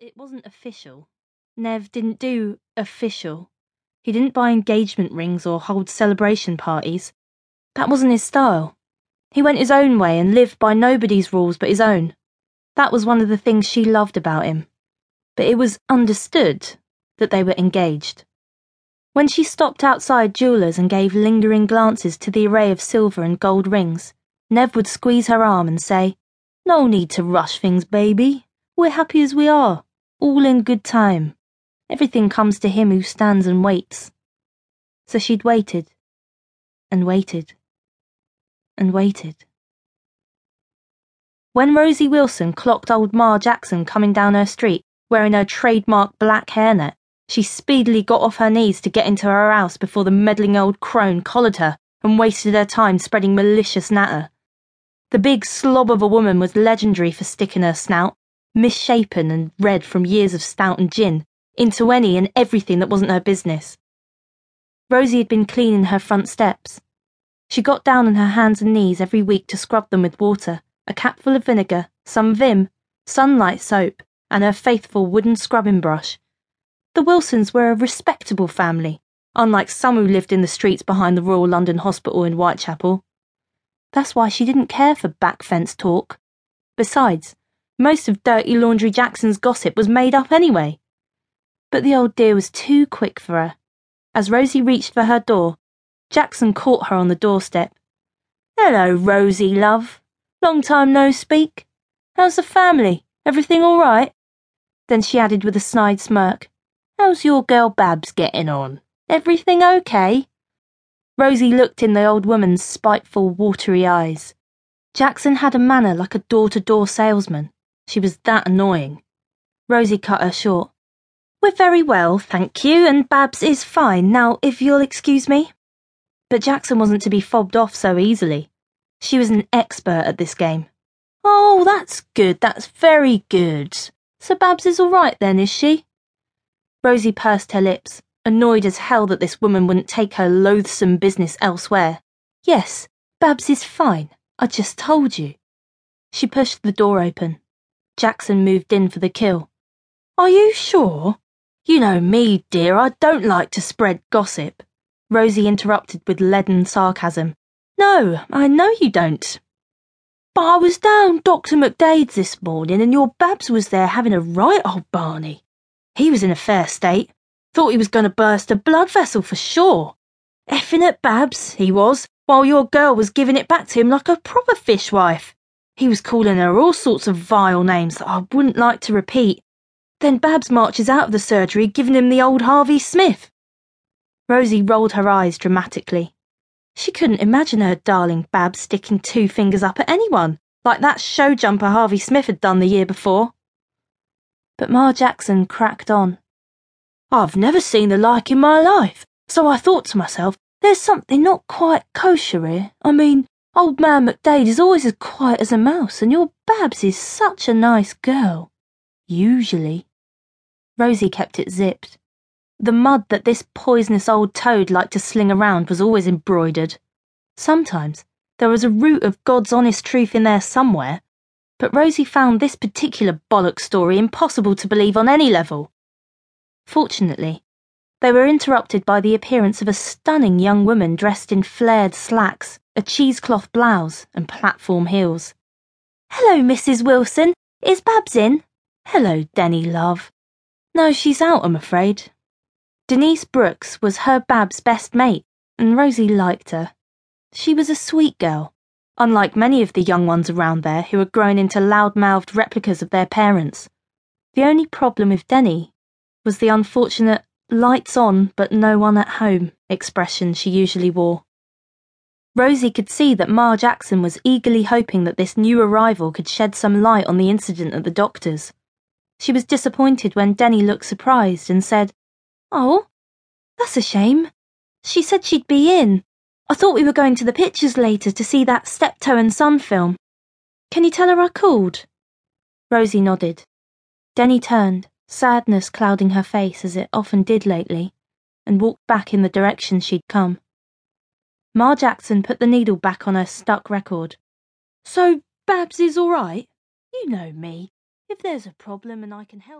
it wasn't official. Nev didn't do official. He didn't buy engagement rings or hold celebration parties. That wasn't his style. He went his own way and lived by nobody's rules but his own. That was one of the things she loved about him. But it was understood that they were engaged. When she stopped outside jewelers and gave lingering glances to the array of silver and gold rings, Nev would squeeze her arm and say, No need to rush things, baby. We're happy as we are, all in good time. Everything comes to him who stands and waits. So she'd waited, and waited, and waited. When Rosie Wilson clocked old Ma Jackson coming down her street, wearing her trademark black hairnet, she speedily got off her knees to get into her house before the meddling old crone collared her and wasted her time spreading malicious natter. The big slob of a woman was legendary for sticking her snout, misshapen and red from years of stout and gin, into any and everything that wasn't her business. Rosie had been cleaning her front steps. She got down on her hands and knees every week to scrub them with water, a capful of vinegar, some vim, sunlight soap, and her faithful wooden scrubbing brush. The Wilsons were a respectable family, unlike some who lived in the streets behind the Royal London Hospital in Whitechapel. That's why she didn't care for back fence talk. Besides, most of Dirty Laundry Jackson's gossip was made up anyway. But the old dear was too quick for her. As Rosie reached for her door, Jackson caught her on the doorstep. Hello, Rosie, love. Long time no speak. How's the family? Everything all right? Then she added with a snide smirk, How's your girl Babs getting on? Everything okay? Rosie looked in the old woman's spiteful, watery eyes. Jackson had a manner like a door to door salesman. She was that annoying. Rosie cut her short. We're very well, thank you, and Babs is fine. Now, if you'll excuse me. But Jackson wasn't to be fobbed off so easily. She was an expert at this game. Oh, that's good, that's very good. So Babs is all right then, is she? Rosie pursed her lips, annoyed as hell that this woman wouldn't take her loathsome business elsewhere. Yes, Babs is fine. I just told you. She pushed the door open. Jackson moved in for the kill. Are you sure? You know me, dear, I don't like to spread gossip. Rosie interrupted with leaden sarcasm. No, I know you don't. But I was down Dr. McDade's this morning and your Babs was there having a right old Barney. He was in a fair state. Thought he was going to burst a blood vessel for sure. Effing at Babs, he was, while your girl was giving it back to him like a proper fishwife. He was calling her all sorts of vile names that I wouldn't like to repeat. Then Babs marches out of the surgery giving him the old Harvey Smith. Rosie rolled her eyes dramatically. She couldn't imagine her darling Babs sticking two fingers up at anyone, like that show jumper Harvey Smith had done the year before. But Ma Jackson cracked on. I've never seen the like in my life, so I thought to myself, there's something not quite kosher here. I mean, Old man McDade is always as quiet as a mouse, and your Babs is such a nice girl. Usually. Rosie kept it zipped. The mud that this poisonous old toad liked to sling around was always embroidered. Sometimes there was a root of God's honest truth in there somewhere, but Rosie found this particular bollock story impossible to believe on any level. Fortunately, they were interrupted by the appearance of a stunning young woman dressed in flared slacks a cheesecloth blouse, and platform heels. Hello, Mrs. Wilson. Is Babs in? Hello, Denny, love. No, she's out, I'm afraid. Denise Brooks was her Bab's best mate, and Rosie liked her. She was a sweet girl, unlike many of the young ones around there who had grown into loud mouthed replicas of their parents. The only problem with Denny was the unfortunate lights on but no one at home expression she usually wore. Rosie could see that Ma Jackson was eagerly hoping that this new arrival could shed some light on the incident at the doctor's. She was disappointed when Denny looked surprised and said, Oh, that's a shame. She said she'd be in. I thought we were going to the pictures later to see that Steptoe and Son film. Can you tell her I called? Rosie nodded. Denny turned, sadness clouding her face as it often did lately, and walked back in the direction she'd come. Ma Jackson put the needle back on her stuck record. So, Babs is all right? You know me. If there's a problem and I can help.